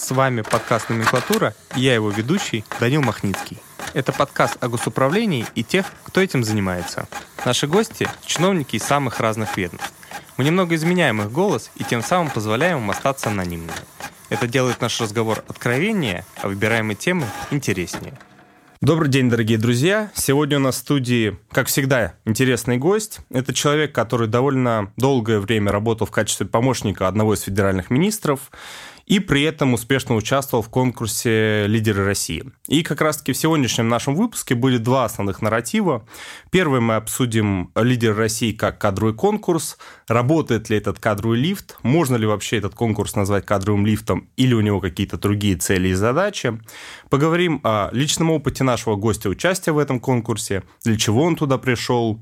С вами подкаст «Номенклатура» и я его ведущий Данил Махницкий. Это подкаст о госуправлении и тех, кто этим занимается. Наши гости – чиновники из самых разных ведомств. Мы немного изменяем их голос и тем самым позволяем им остаться анонимными. Это делает наш разговор откровеннее, а выбираемые темы интереснее. Добрый день, дорогие друзья. Сегодня у нас в студии, как всегда, интересный гость. Это человек, который довольно долгое время работал в качестве помощника одного из федеральных министров и при этом успешно участвовал в конкурсе «Лидеры России». И как раз-таки в сегодняшнем нашем выпуске будет два основных нарратива. Первый мы обсудим «Лидеры России» как кадровый конкурс, работает ли этот кадровый лифт, можно ли вообще этот конкурс назвать кадровым лифтом или у него какие-то другие цели и задачи. Поговорим о личном опыте нашего гостя участия в этом конкурсе, для чего он туда пришел,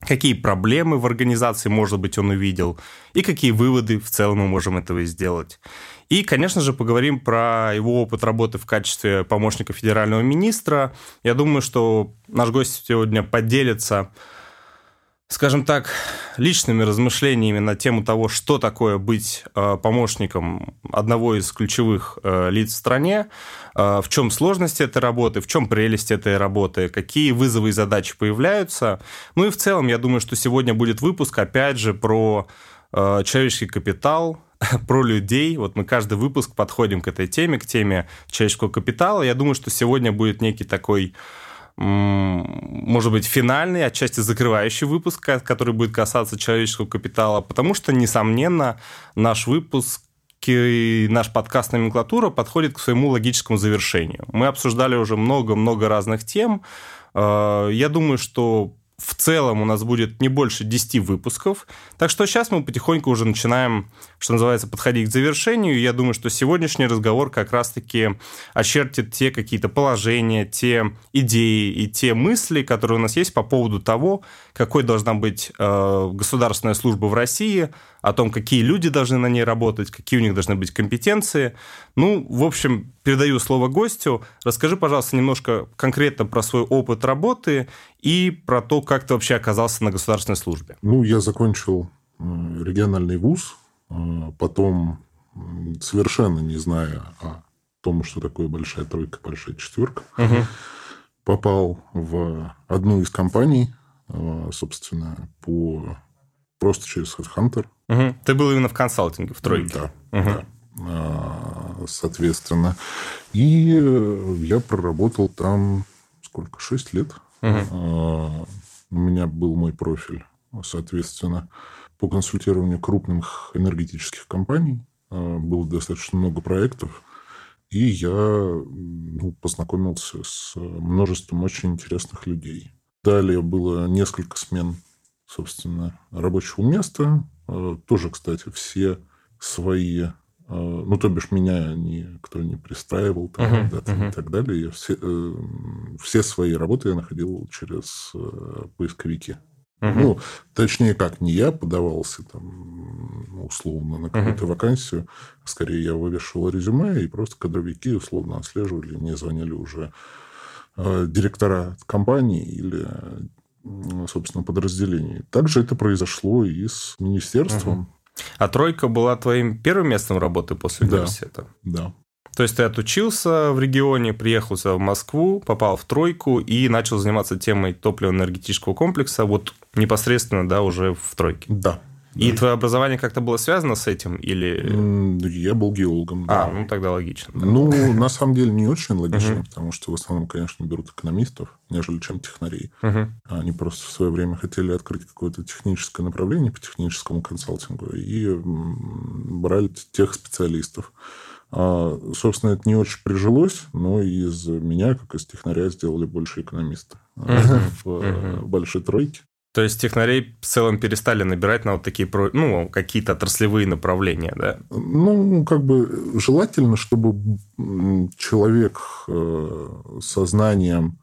какие проблемы в организации, может быть, он увидел, и какие выводы в целом мы можем этого сделать. И, конечно же, поговорим про его опыт работы в качестве помощника федерального министра. Я думаю, что наш гость сегодня поделится, скажем так, личными размышлениями на тему того, что такое быть э, помощником одного из ключевых э, лиц в стране, э, в чем сложность этой работы, в чем прелесть этой работы, какие вызовы и задачи появляются. Ну и в целом, я думаю, что сегодня будет выпуск, опять же, про человеческий капитал, про людей. Вот мы каждый выпуск подходим к этой теме, к теме человеческого капитала. Я думаю, что сегодня будет некий такой может быть, финальный, отчасти закрывающий выпуск, который будет касаться человеческого капитала, потому что, несомненно, наш выпуск наш подкаст «Номенклатура» подходит к своему логическому завершению. Мы обсуждали уже много-много разных тем. Э, я думаю, что в целом у нас будет не больше 10 выпусков. Так что сейчас мы потихоньку уже начинаем, что называется, подходить к завершению. Я думаю, что сегодняшний разговор как раз-таки очертит те какие-то положения, те идеи и те мысли, которые у нас есть по поводу того, какой должна быть э, государственная служба в России, о том, какие люди должны на ней работать, какие у них должны быть компетенции. Ну, в общем, передаю слово гостю. Расскажи, пожалуйста, немножко конкретно про свой опыт работы и про то, как ты вообще оказался на государственной службе. Ну, я закончил э, региональный вуз, э, потом, совершенно не зная о том, что такое большая тройка, большая четверка, угу. попал в одну из компаний, э, собственно, по просто через HeadHunter. Угу. Ты был именно в консалтинге, в тройке. Да, угу. да. А, соответственно. И э, я проработал там сколько? Шесть лет. Угу. У меня был мой профиль, соответственно, по консультированию крупных энергетических компаний. А, было достаточно много проектов. И я ну, познакомился с множеством очень интересных людей. Далее было несколько смен собственно, рабочего места. Э, тоже, кстати, все свои, э, ну, то бишь меня никто не пристраивал там, uh-huh, uh-huh. и так далее. Я все, э, все свои работы я находил через поисковики. Угу. Ну, точнее, как не я подавался там условно на какую-то угу. вакансию, скорее я вывешивал резюме, и просто кадровики условно отслеживали, мне звонили уже директора компании или собственно, подразделений. Также это произошло и с министерством. Угу. А тройка была твоим первым местом работы после да, университета? Да. То есть ты отучился в регионе, приехал сюда в Москву, попал в тройку и начал заниматься темой топливо-энергетического комплекса вот непосредственно, да, уже в тройке? Да. И да. твое образование как-то было связано с этим? Или... Я был геологом. Да. А, ну тогда логично. Да. Ну, на самом деле, не очень логично, потому что в основном, конечно, берут экономистов, нежели чем технарей. Они просто в свое время хотели открыть какое-то техническое направление по техническому консалтингу и брали тех специалистов. А, собственно, это не очень прижилось, но из меня, как из технаря, сделали больше экономиста в uh-huh. большой тройке. То есть технарей в целом перестали набирать на вот такие, ну, какие-то отраслевые направления, да? Ну, как бы желательно, чтобы человек э, со знанием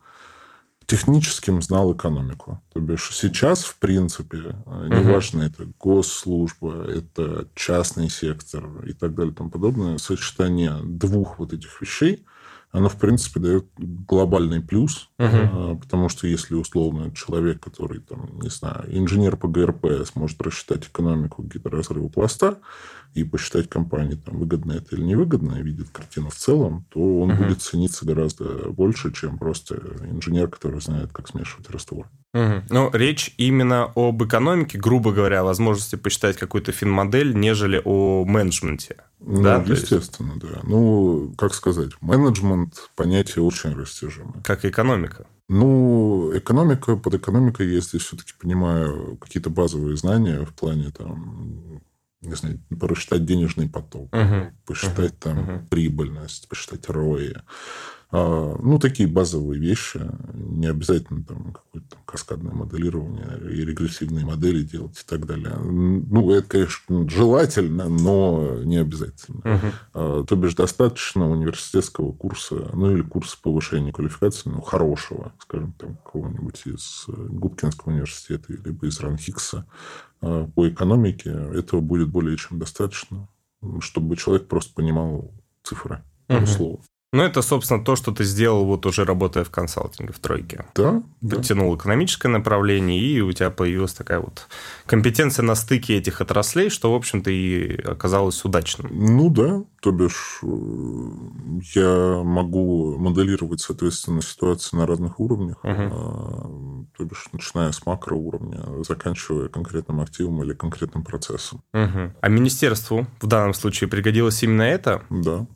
техническим знал экономику. То бишь сейчас, в принципе, э, неважно, угу. это госслужба, это частный сектор и так далее и тому подобное, сочетание двух вот этих вещей оно, в принципе, дает глобальный плюс, угу. потому что если, условно, человек, который, там, не знаю, инженер по ГРП сможет рассчитать экономику гидроразрыва пласта, и посчитать компании, там, выгодно это или невыгодно, и видит картину в целом, то он угу. будет цениться гораздо больше, чем просто инженер, который знает, как смешивать раствор. Угу. Ну, речь именно об экономике, грубо говоря, о возможности посчитать какую-то финмодель, нежели о менеджменте. Ну, да, естественно, есть... да. Ну, как сказать, менеджмент понятие очень растяжимое. Как и экономика. Ну, экономика, под экономикой я здесь все-таки понимаю какие-то базовые знания в плане там не знаю, посчитать денежный поток, uh-huh. посчитать uh-huh. там uh-huh. прибыльность, посчитать рои. А, ну, такие базовые вещи. Не обязательно там какое-то каскадное моделирование и регрессивные модели делать и так далее. Ну, это, конечно, желательно, но не обязательно. Uh-huh. То бишь, достаточно университетского курса, ну, или курса повышения квалификации, ну, хорошего, скажем, там, какого-нибудь из Губкинского университета, либо из Ранхикса, а, по экономике, этого будет более чем достаточно, чтобы человек просто понимал цифры, угу. слово. Ну, это, собственно, то, что ты сделал, вот уже работая в консалтинге в тройке. Да. Подтянул да. экономическое направление, и у тебя появилась такая вот компетенция на стыке этих отраслей, что, в общем-то, и оказалось удачным. Ну да, то бишь э, я могу моделировать, соответственно, ситуации на разных уровнях, угу. то бишь начиная с макроуровня, заканчивая конкретным активом или конкретным процессом. Угу. А министерству в данном случае пригодилось именно это? Да.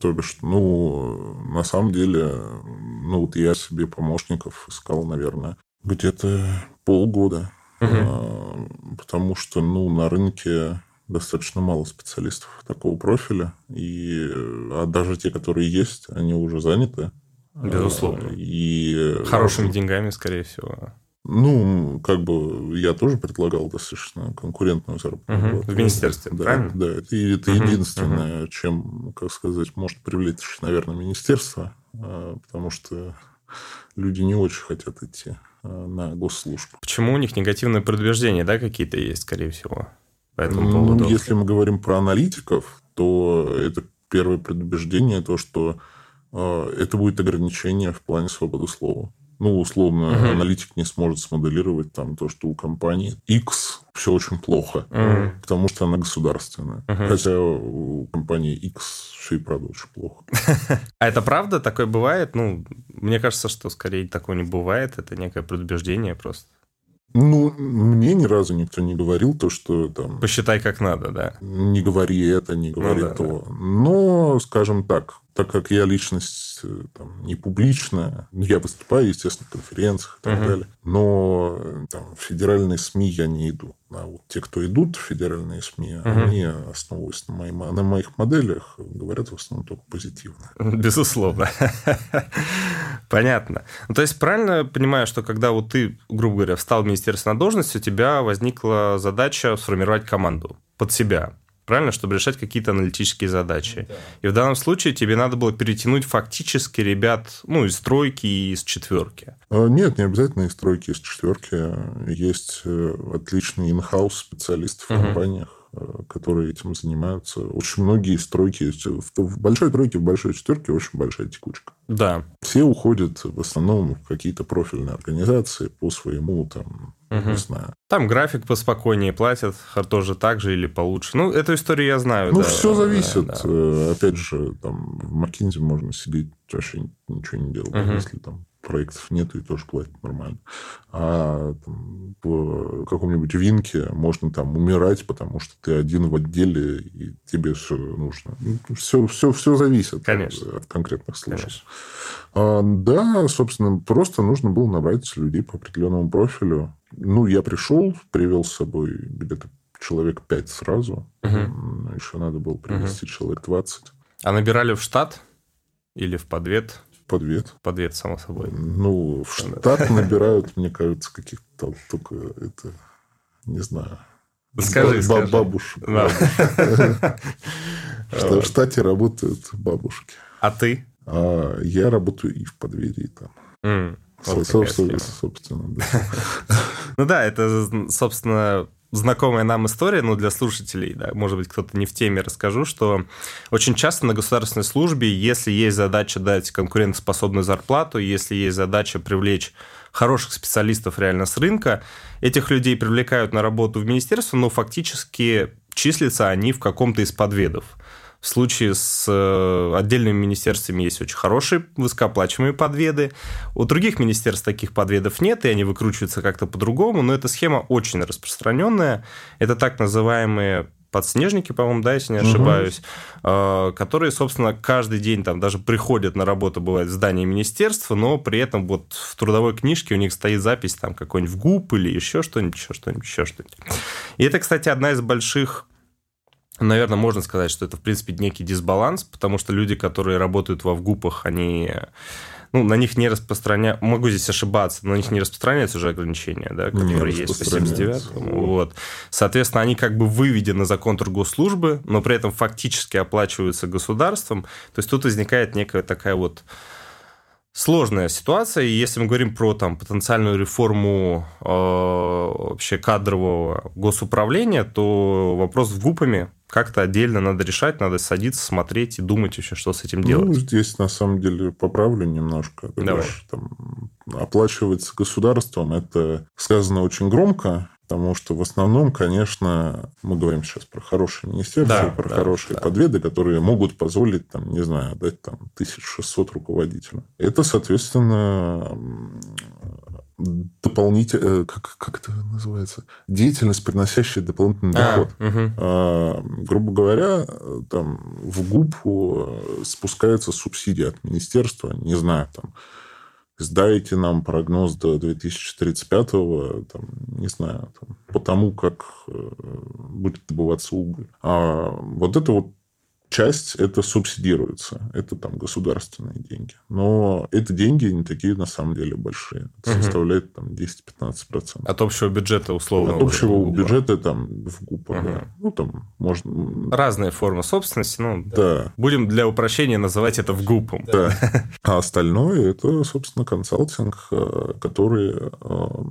То бишь, ну, на самом деле, ну, вот я себе помощников искал, наверное, где-то полгода. Угу. Потому что, ну, на рынке достаточно мало специалистов такого профиля. И а даже те, которые есть, они уже заняты. Безусловно. И хорошими деньгами, скорее всего. Ну, как бы я тоже предлагал достаточно конкурентную заработную угу. В министерстве, да, правильно? Да, это, это угу. единственное, угу. чем, как сказать, может привлечь, наверное, министерство, а, потому что люди не очень хотят идти а, на госслужбу. Почему у них негативные предубеждения, да, какие-то есть, скорее всего, по этому ну, поводу? Если мы говорим про аналитиков, то это первое предубеждение, то, что э, это будет ограничение в плане свободы слова. Ну, условно, угу. аналитик не сможет смоделировать там то, что у компании X все очень плохо, угу. потому что она государственная. Угу. Хотя у компании X все и правда очень плохо. А это правда? Такое бывает? Ну, мне кажется, что скорее такого не бывает. Это некое предубеждение просто. Ну, мне ни разу никто не говорил то, что там... Посчитай как надо, да. Не говори это, не говори ну, да, то. Да. Но, скажем так, так как я личность э, там, не публичная, ну, я выступаю, естественно, в конференциях и так угу. далее, но э, там, в федеральные СМИ я не иду. А вот те, кто идут в федеральные СМИ, угу. они, основываясь на, мои, на моих моделях, говорят в основном только позитивно. Безусловно. Понятно. Ну, то есть, правильно понимаю, что когда вот ты, грубо говоря, встал в министерство на должность, у тебя возникла задача сформировать команду под себя правильно, чтобы решать какие-то аналитические задачи. Да. И в данном случае тебе надо было перетянуть фактически ребят, ну, из тройки и из четверки. А, нет, не обязательно из тройки, из четверки. Есть э, отличные инхаус специалисты в угу. компаниях Э, которые этим занимаются. Очень многие стройки, в большой тройке, в большой четверке очень большая текучка. Да. Все уходят в основном в какие-то профильные организации по своему там, угу. не знаю. Там график поспокойнее платят, тоже так же или получше. Ну, эту историю я знаю. Ну, да, все зависит. Да, да. Э, опять же, там в Маккинзи можно сидеть вообще ничего не делать, угу. если там проектов нету и тоже платят нормально. А там, в каком-нибудь винке можно там умирать, потому что ты один в отделе, и тебе все нужно. Все, все, все зависит Конечно. от конкретных случаев. А, да, собственно, просто нужно было набрать людей по определенному профилю. Ну, я пришел, привел с собой где-то человек пять сразу. Угу. Еще надо было привести угу. человек 20. А набирали в штат или в подвет? Подвет. Подвет, само собой. Ну, в штат набирают, мне кажется, каких-то только это, не знаю. Скажи, скажи. Бабушек. В штате работают бабушки. А ты? А я работаю и в подверии там. Собственно, ну да, это, собственно, знакомая нам история, но для слушателей, да, может быть, кто-то не в теме, расскажу, что очень часто на государственной службе, если есть задача дать конкурентоспособную зарплату, если есть задача привлечь хороших специалистов реально с рынка, этих людей привлекают на работу в министерство, но фактически числятся они в каком-то из подведов. В случае с э, отдельными министерствами есть очень хорошие высокооплачиваемые подведы. У других министерств таких подведов нет, и они выкручиваются как-то по-другому, но эта схема очень распространенная. Это так называемые подснежники, по-моему, да, если не ошибаюсь, угу. которые, собственно, каждый день там даже приходят на работу, бывает, в здание министерства, но при этом вот в трудовой книжке у них стоит запись там какой-нибудь в ГУП или еще что-нибудь, еще что-нибудь, еще что-нибудь. И это, кстати, одна из больших Наверное, можно сказать, что это, в принципе, некий дисбаланс, потому что люди, которые работают во ВГУПах, они ну, на них не распространяются, могу здесь ошибаться, но на них не распространяются уже ограничения, да, которые есть по 79-му. Вот. Соответственно, они как бы выведены за контур госслужбы, но при этом фактически оплачиваются государством. То есть тут возникает некая такая вот сложная ситуация. И если мы говорим про там, потенциальную реформу э, вообще кадрового госуправления, то вопрос с ГУПами как-то отдельно надо решать, надо садиться, смотреть и думать еще, что с этим делать. Ну, здесь на самом деле поправлю немножко. Давай. Там, оплачивается государством, это сказано очень громко, Потому что в основном, конечно, мы говорим сейчас про хорошие министерства, да, про да, хорошие да. подведы, которые могут позволить, там, не знаю, дать там 1600 руководителям. Это, соответственно, дополнительно, э, как, как это называется, деятельность, приносящая дополнительный а, доход. Угу. А, грубо говоря, там в ГУП э, спускается субсидия от министерства, не знаю, там сдайте нам прогноз до 2035-го, там, не знаю, там, по как э, будет добываться уголь. А вот это вот часть это субсидируется. Это там государственные деньги. Но эти деньги не такие на самом деле большие. Это угу. составляет там 10-15%. От общего бюджета условно. От общего угла. бюджета там в ГУП. Угу. Да. Ну, там можно... Разные формы собственности. Ну, да. Будем для упрощения называть это в ГУП. Да. А остальное это, собственно, консалтинг, э, который э,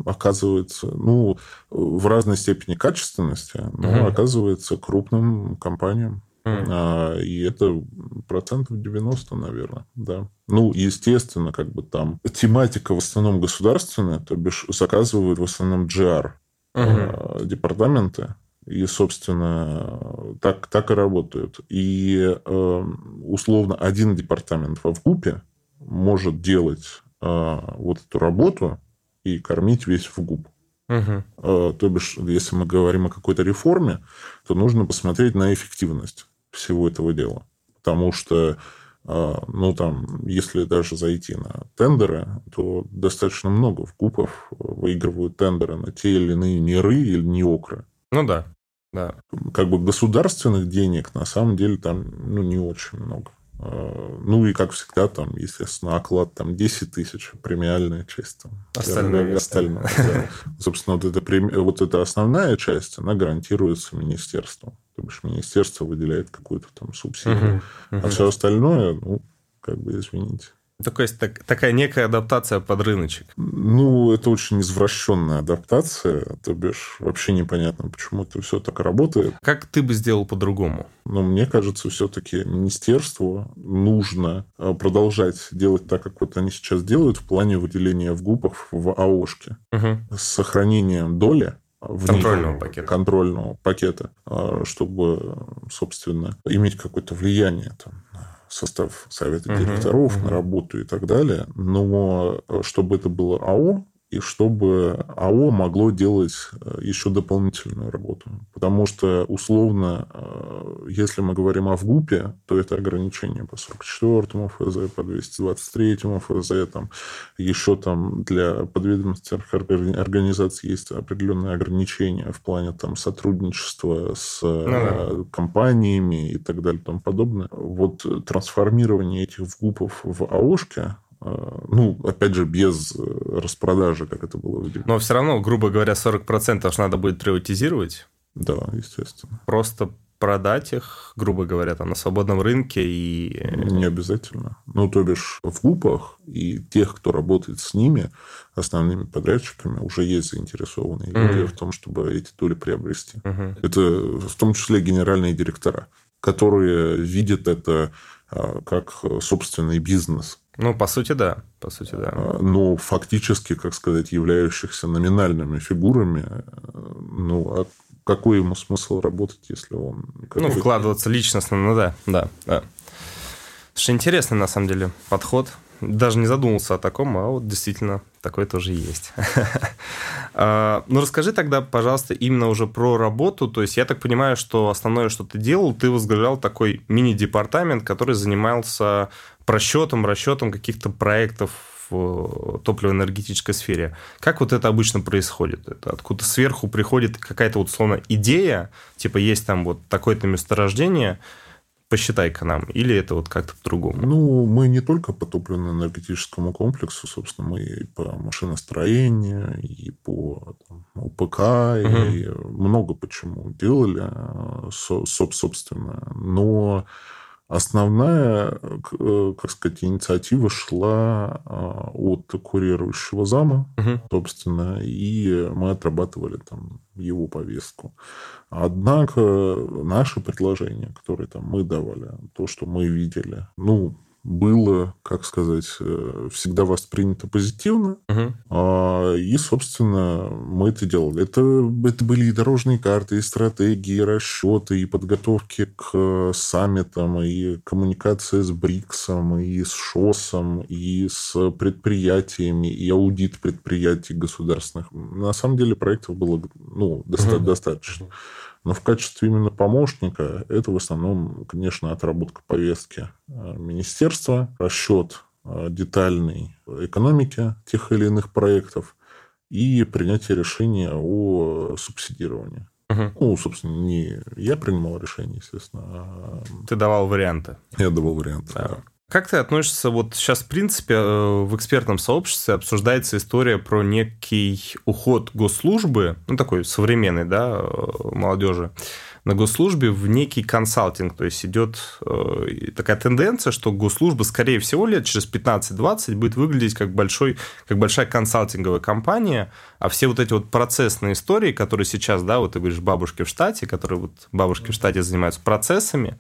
оказывается, ну, в разной степени качественности, но угу. оказывается крупным компаниям. А, и это процентов 90, наверное, да. Ну, естественно, как бы там тематика в основном государственная, то бишь заказывают в основном GR угу. департаменты, и, собственно, так, так и работают. И э, условно один департамент в ВГУПе может делать э, вот эту работу и кормить весь ВГУП. Угу. То бишь, если мы говорим о какой-то реформе, то нужно посмотреть на эффективность всего этого дела. Потому что, а, ну, там, если даже зайти на тендеры, то достаточно много вкупов выигрывают тендеры на те или иные НИРы или НИОКРы. Ну да, да. Как бы государственных денег на самом деле там ну, не очень много. А, ну и, как всегда, там, естественно, оклад там 10 тысяч, премиальная часть. Там, остальное. остальное да. Собственно, вот эта, вот эта основная часть, она гарантируется министерством. То бишь, министерство выделяет какую-то там субсидию. Угу, угу. А все остальное, ну, как бы, извините. Такая, так, такая некая адаптация под рыночек. Ну, это очень извращенная адаптация. То бишь, вообще непонятно, почему это все так работает. Как ты бы сделал по-другому? Ну, мне кажется, все-таки министерству нужно а, продолжать делать так, как вот они сейчас делают в плане выделения в ГУПах в АОшке. Угу. С сохранением доли контрольного пакета. контрольного пакета, а, чтобы, собственно, иметь какое-то влияние там, состав совета директоров, угу, на работу и так далее. Но э, чтобы это было АО, и чтобы АО могло делать э, еще дополнительную работу. Потому что, условно, э, если мы говорим о ВГУПе, то это ограничение по 44 ФЗ, по 223 ФЗ, там, еще там для подведомственных организаций есть определенные ограничения в плане там, сотрудничества с ну, да. компаниями и так далее и тому подобное. Вот трансформирование этих ВГУПов в АОшки а, ну, опять же, без э, распродажи, как это было в Но все равно, грубо говоря, 40% надо будет приватизировать. Да, естественно. Просто продать их, грубо говоря, там на свободном рынке и... Не обязательно. Ну, то бишь, в ГУПах и тех, кто работает с ними, основными подрядчиками, уже есть заинтересованные mm-hmm. люди в том, чтобы эти доли приобрести. Mm-hmm. Это в том числе генеральные директора, которые видят это а, как собственный бизнес. Ну, по сути, да. По сути, да. А, но фактически, как сказать, являющихся номинальными фигурами, э, ну, а какой ему смысл работать, если он... Ну, вкладываться личностно, ну да, да, да. Слушай, интересный, на самом деле, подход. Даже не задумался о таком, а вот действительно такое тоже есть. А, ну, расскажи тогда, пожалуйста, именно уже про работу. То есть я так понимаю, что основное, что ты делал, ты возглавлял такой мини-департамент, который занимался просчетом, расчетом каких-то проектов в топливо-энергетической сфере. Как вот это обычно происходит? Это откуда сверху приходит какая-то вот словно идея, типа есть там вот такое-то месторождение, посчитай-ка нам, или это вот как-то по-другому? Ну, мы не только по топливно-энергетическому комплексу, собственно, мы и по машиностроению, и по там, УПК, угу. и много почему делали, э, собственно. Но Основная, э, как сказать, инициатива шла а, от курирующего зама, угу. собственно, и мы отрабатывали там его повестку. Однако наши предложения, которые там мы давали, то, что мы видели, ну, было, как сказать, э, всегда воспринято позитивно. Угу. И, собственно, мы это делали. Это, это были и дорожные карты, и стратегии, и расчеты, и подготовки к э, саммитам, и коммуникация с БРИКСом, и с ШОСом, и с предприятиями, и аудит предприятий государственных. На самом деле проектов было ну, доста- угу. достаточно. Но в качестве именно помощника это в основном, конечно, отработка повестки э, министерства, расчет э, детальной экономики тех или иных проектов и принятие решения о субсидировании. Угу. Ну, собственно, не я принимал решение, естественно. А... Ты давал варианты. Я давал варианты, да. да. Как ты относишься, вот сейчас, в принципе, э, в экспертном сообществе обсуждается история про некий уход госслужбы, ну, такой современный, да, э, молодежи, на госслужбе в некий консалтинг. То есть идет э, такая тенденция, что госслужба, скорее всего, лет через 15-20 будет выглядеть как, большой, как большая консалтинговая компания, а все вот эти вот процессные истории, которые сейчас, да, вот ты говоришь, бабушки в штате, которые вот бабушки в штате занимаются процессами,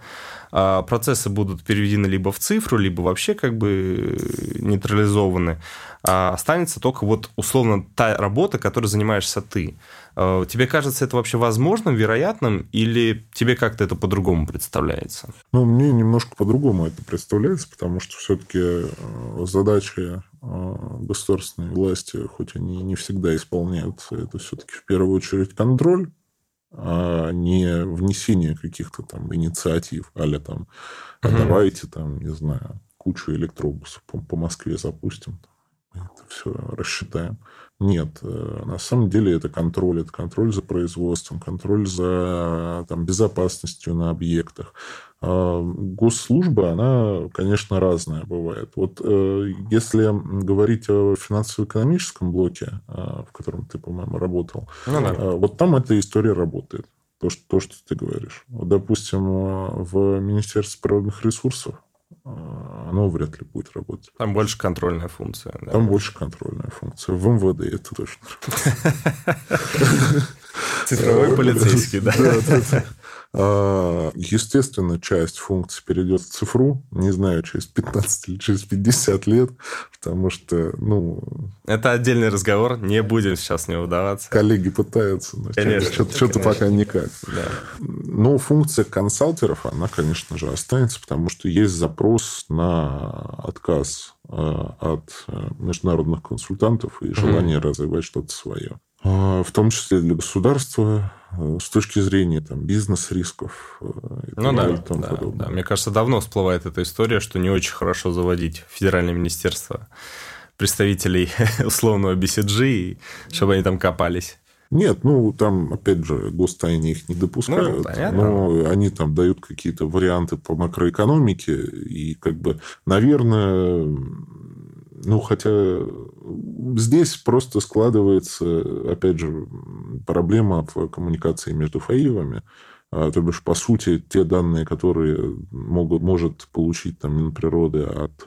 э, процессы будут переведены либо в цифру, либо вообще как бы нейтрализованы, а останется только вот условно та работа, которой занимаешься ты. Э, тебе кажется это вообще возможным, вероятным, или тебе как-то это по-другому представляется? Ну, мне немножко по-другому это представляется, потому что все-таки э, задачи э, государственной власти, хоть они не всегда исполняются, это все-таки в первую очередь контроль, а не внесение каких-то там инициатив, а там, а давайте там, не знаю, кучу электробусов по, по Москве запустим, это все рассчитаем. Нет, э, на самом деле это контроль. Это контроль за производством, контроль за там, безопасностью на объектах. А госслужба, она, конечно, разная бывает. Вот э, если говорить о финансово-экономическом блоке, э, в котором ты, по-моему, работал, ну, да. вот там эта история работает. То что, то, что ты говоришь. Вот, допустим, в Министерстве природных ресурсов а, оно вряд ли будет работать. Там больше контрольная функция. Да? Там больше контрольная функция. В МВД это точно. Цифровой полицейский, да. А, естественно, часть функций перейдет в цифру. Не знаю, через 15 или через 50 лет, потому что, ну... Это отдельный разговор, не будем сейчас не удаваться. Коллеги пытаются, но что-то пока никак. Да. Но функция консалтеров, она, конечно же, останется, потому что есть запрос на отказ э, от э, международных консультантов и желание mm развивать что-то свое. А, в том числе для государства, с точки зрения там, бизнес-рисков. Э, ну да, да, да, мне кажется, давно всплывает эта история, что не очень хорошо заводить федеральное министерство представителей условного BCG, чтобы они там копались. Нет, ну там, опять же, гостайны их не допускают, ну, понятно. но они там дают какие-то варианты по макроэкономике, и как бы, наверное, ну, хотя здесь просто складывается, опять же, проблема в коммуникации между ФАИВами. То бишь, по сути, те данные, которые могут, может получить там Минприроды от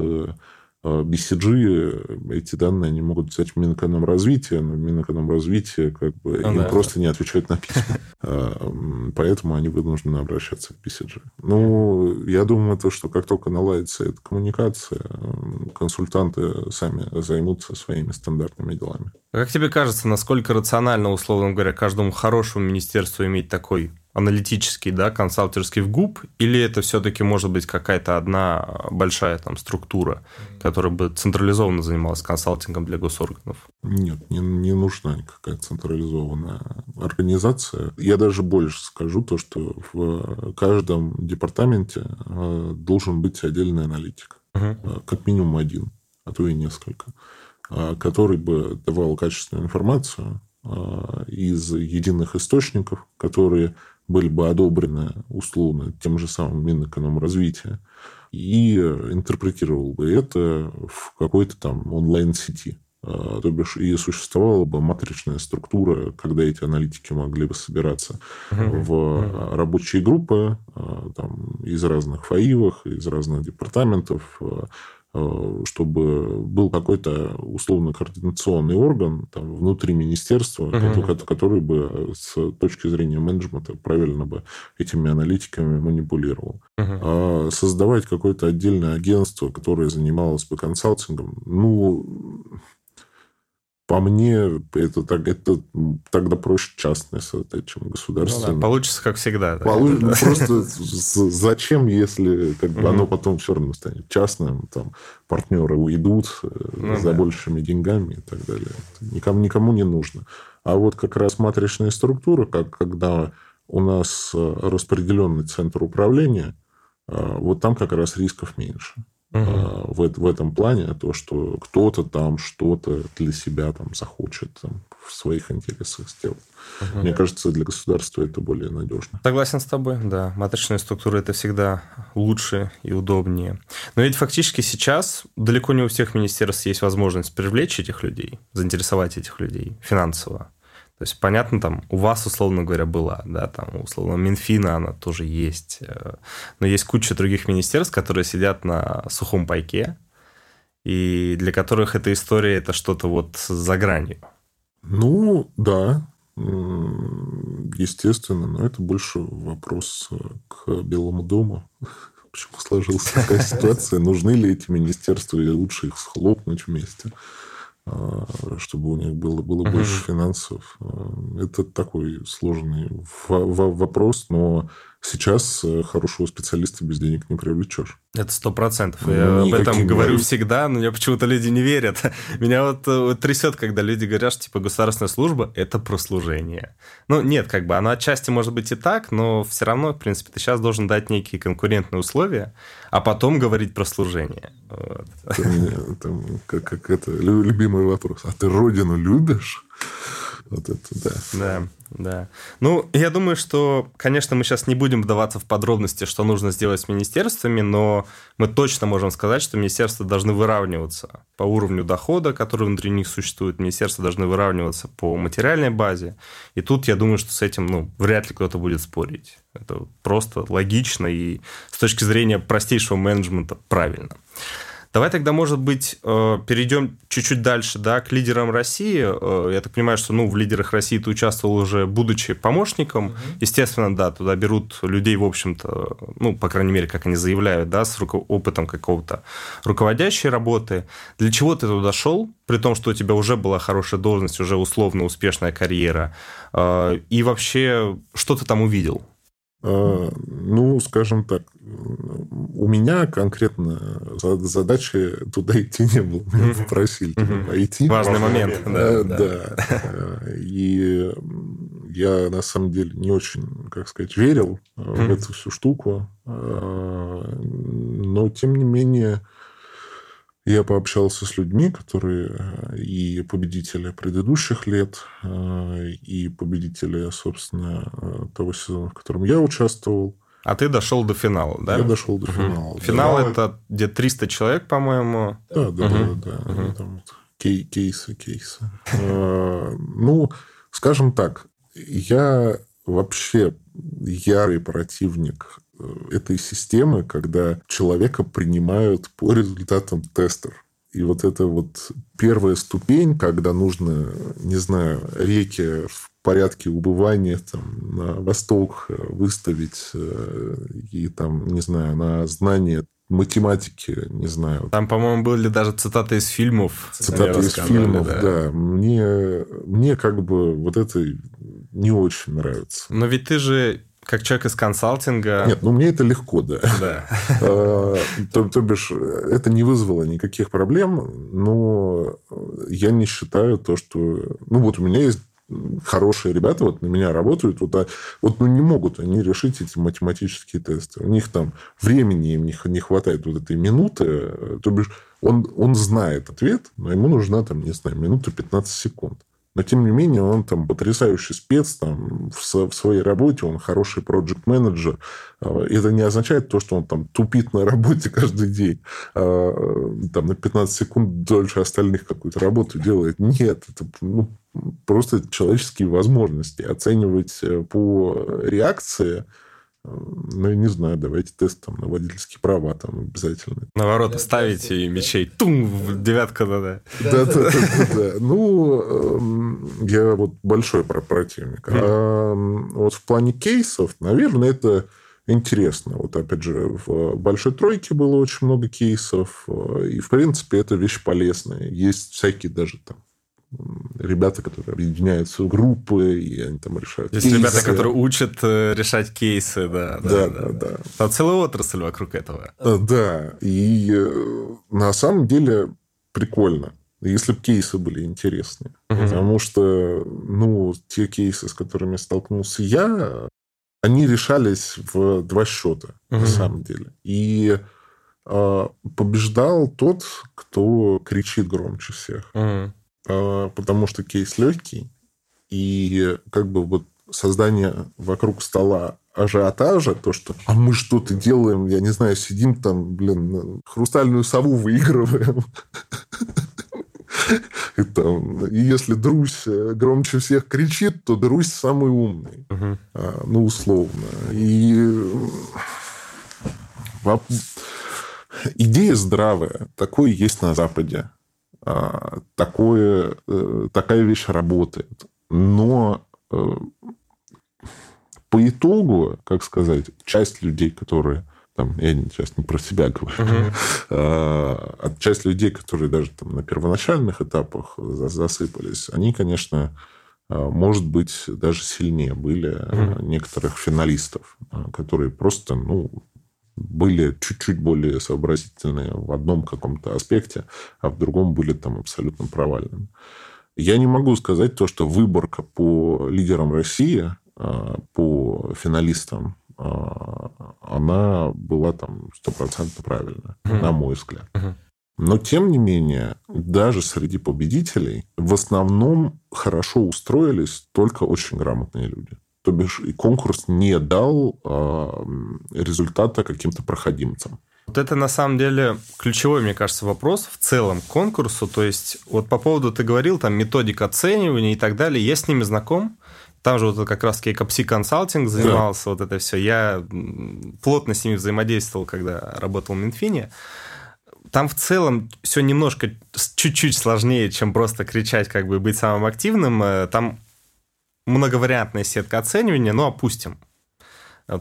BCG, эти данные они могут взять в Минэкономразвитие, но Минэкономразвитие как бы ну, им да, просто да. не отвечает на письма. А, поэтому они вынуждены обращаться к BCG. Ну, я думаю, то, что как только наладится эта коммуникация, консультанты сами займутся своими стандартными делами. Как тебе кажется, насколько рационально, условно говоря, каждому хорошему министерству иметь такой аналитический, да, консалтерский в ГУП, или это все-таки может быть какая-то одна большая там структура, которая бы централизованно занималась консалтингом для госорганов? Нет, не, не нужна никакая централизованная организация. Я даже больше скажу то, что в каждом департаменте э, должен быть отдельный аналитик. Угу. Как минимум один, а то и несколько, который бы давал качественную информацию из единых источников, которые были бы одобрены условно тем же самым Минэкономразвития, и интерпретировал бы это в какой-то там онлайн-сети. А, то бишь, и существовала бы матричная структура, когда эти аналитики могли бы собираться в рабочие группы а, там, из разных фаивах, из разных департаментов, а, чтобы был какой-то условно-координационный орган там, внутри министерства, угу. который, который бы с точки зрения менеджмента правильно бы этими аналитиками манипулировал. Угу. А создавать какое-то отдельное агентство, которое занималось бы консалтингом, ну, по мне, это, так, это тогда проще частное создать, чем государственное. Ну, да, получится, как всегда. Да? Получ... Ну, просто зачем, если как бы, оно потом все равно станет частным, там партнеры уйдут э, ну, за да. большими деньгами и так далее. Это никому, никому не нужно. А вот как раз матричная структура, как когда у нас э, распределенный центр управления, э, вот там как раз рисков меньше угу. в, в этом плане, то, что кто-то там что-то для себя там захочет там, в своих интересах сделать. Угу. Мне кажется, для государства это более надежно. Согласен с тобой, да. Матричная структура это всегда лучше и удобнее. Но ведь фактически сейчас далеко не у всех министерств есть возможность привлечь этих людей, заинтересовать этих людей финансово. То есть, понятно, там у вас, условно говоря, была, да, там, условно, Минфина, она тоже есть. Э, но есть куча других министерств, которые сидят на сухом пайке, и для которых эта история – это что-то вот за гранью. Ну, да, естественно, но это больше вопрос к Белому дому. Почему сложилась такая ситуация? Нужны ли эти министерства или лучше их схлопнуть вместе? А, чтобы у них было, было uh-huh. больше финансов. А, это такой сложный вопрос, но сейчас э, хорошего специалиста без денег не привлечешь. Это сто процентов. Ну, я об этом говорю говорить. всегда, но мне почему-то люди не верят. Меня вот, э, вот трясет, когда люди говорят, что типа государственная служба – это прослужение. Ну, нет, как бы оно отчасти может быть и так, но все равно, в принципе, ты сейчас должен дать некие конкурентные условия, а потом говорить про служение. Вот. Там, там, как, как это, любимый вопрос. А ты родину любишь? Вот это, да. Да, да. Ну, я думаю, что, конечно, мы сейчас не будем вдаваться в подробности, что нужно сделать с министерствами, но мы точно можем сказать, что министерства должны выравниваться по уровню дохода, который внутри них существует. Министерства должны выравниваться по материальной базе. И тут я думаю, что с этим, ну, вряд ли кто-то будет спорить. Это просто логично и с точки зрения простейшего менеджмента правильно. Давай тогда, может быть, э, перейдем чуть-чуть дальше, да, к лидерам России. Э, я так понимаю, что, ну, в лидерах России ты участвовал уже, будучи помощником. Угу. Естественно, да, туда берут людей, в общем-то, ну, по крайней мере, как они заявляют, да, с опытом какого-то руководящей работы. Для чего ты туда шел, при том, что у тебя уже была хорошая должность, уже условно успешная карьера? Э, и вообще, что ты там увидел? Ну, скажем так, у меня конкретно задачи туда идти не было. Меня попросили туда пойти. Важный момент. Да, да. И я, на самом деле, не очень, как сказать, верил в эту всю штуку. Но, тем не менее, я пообщался с людьми, которые э, и победители предыдущих лет, э, и победители, собственно, э, того сезона, в котором я участвовал. А ты дошел до финала, да? Я дошел до финала. Угу. Финал да. это где 300 человек, по-моему. Да, да, угу. да, да. Угу. Там вот кейсы, кейсы. Ну, скажем так, я вообще ярый противник этой системы, когда человека принимают по результатам тестов. И вот это вот первая ступень, когда нужно, не знаю, реки в порядке убывания там, на восток выставить э, и там, не знаю, на знание математики, не знаю. Там, по-моему, были даже цитаты из фильмов. Цитаты из фильмов, да. да. Мне, мне как бы вот это не очень нравится. Но ведь ты же как человек из консалтинга... Нет, ну мне это легко, да. Да. А, то, то бишь, это не вызвало никаких проблем, но я не считаю то, что... Ну, вот у меня есть хорошие ребята вот на меня работают, вот, а, вот ну, не могут они решить эти математические тесты. У них там времени им не, не хватает вот этой минуты. То бишь, он, он знает ответ, но ему нужна там, не знаю, минута 15 секунд. Но, тем не менее, он там потрясающий спец там, в, в своей работе, он хороший проект менеджер а, Это не означает то, что он там тупит на работе каждый день, а, там на 15 секунд дольше остальных какую-то работу делает. Нет, это ну, просто человеческие возможности. Оценивать э, по реакции – ну, я не знаю, давайте тест там, на водительские права там обязательно. На ворота да, ставите и мечей, тум, девятка, да-да. Да-да-да. Ну, эм, я вот большой противник. А вот в плане кейсов, наверное, это интересно. Вот, опять же, в «Большой тройке» было очень много кейсов, э, и, в принципе, это вещь полезная. Есть всякие даже там ребята, которые объединяются в группы, и они там решают Есть кейсы. ребята, которые учат э, решать кейсы, да. Да, да, да. да. Там целая отрасль вокруг этого. Э, да, и э, на самом деле прикольно. Если бы кейсы были интересные. Угу. Потому что, ну, те кейсы, с которыми столкнулся я, они решались в два счета, угу. на самом деле. И э, побеждал тот, кто кричит громче всех. Угу. А, потому что кейс легкий, и как бы вот создание вокруг стола ажиотажа, то, что а мы что-то делаем, я не знаю, сидим там, блин, хрустальную сову выигрываем. И, там, и если Друсь громче всех кричит, то Друсь самый умный. Угу. А, ну, условно. И идея здравая. Такое есть на Западе. А, такое, э, такая вещь работает. Но э, по итогу, как сказать, часть людей, которые там, я сейчас не про себя говорю, uh-huh. а часть людей, которые даже там на первоначальных этапах засыпались, они, конечно, а, может быть, даже сильнее были uh-huh. некоторых финалистов, которые просто, ну, были чуть-чуть более сообразительные в одном каком-то аспекте, а в другом были там абсолютно провальными. Я не могу сказать то, что выборка по лидерам России, а, по финалистам, а, она была там стопроцентно правильная, mm на мой взгляд. mm Но, тем не менее, даже среди победителей в основном хорошо устроились только очень грамотные люди. То бишь, и конкурс не дал э, результата каким-то проходимцам. Вот это на самом деле ключевой, мне кажется, вопрос в целом конкурсу. То есть, вот по поводу ты говорил, там методик оценивания и так далее, я с ними знаком. Там же вот как раз Кейкопси консалтинг занимался, да. вот это все. Я плотно с ними взаимодействовал, когда работал в Минфине. Там в целом все немножко чуть-чуть сложнее, чем просто кричать, как бы быть самым активным. Э, там многовариантная сетка оценивания, но опустим.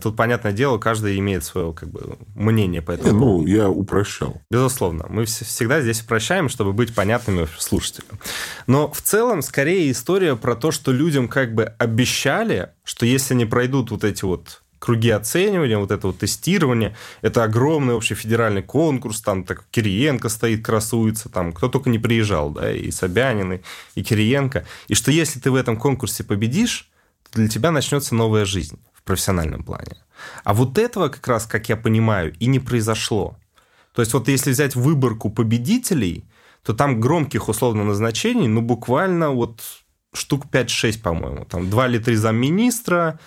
Тут, понятное дело, каждый имеет свое как бы, мнение по этому. Ну, я упрощал. Безусловно. Мы всегда здесь упрощаем, чтобы быть понятными слушателям. Но в целом, скорее, история про то, что людям как бы обещали, что если они пройдут вот эти вот круги оценивания, вот это вот тестирование, это огромный общий федеральный конкурс, там так Кириенко стоит, красуется, там кто только не приезжал, да, и Собянин, и, и Кириенко, и что если ты в этом конкурсе победишь, то для тебя начнется новая жизнь в профессиональном плане. А вот этого как раз, как я понимаю, и не произошло. То есть вот если взять выборку победителей, то там громких условно назначений, ну буквально вот штук 5-6, по-моему. Там два или три замминистра,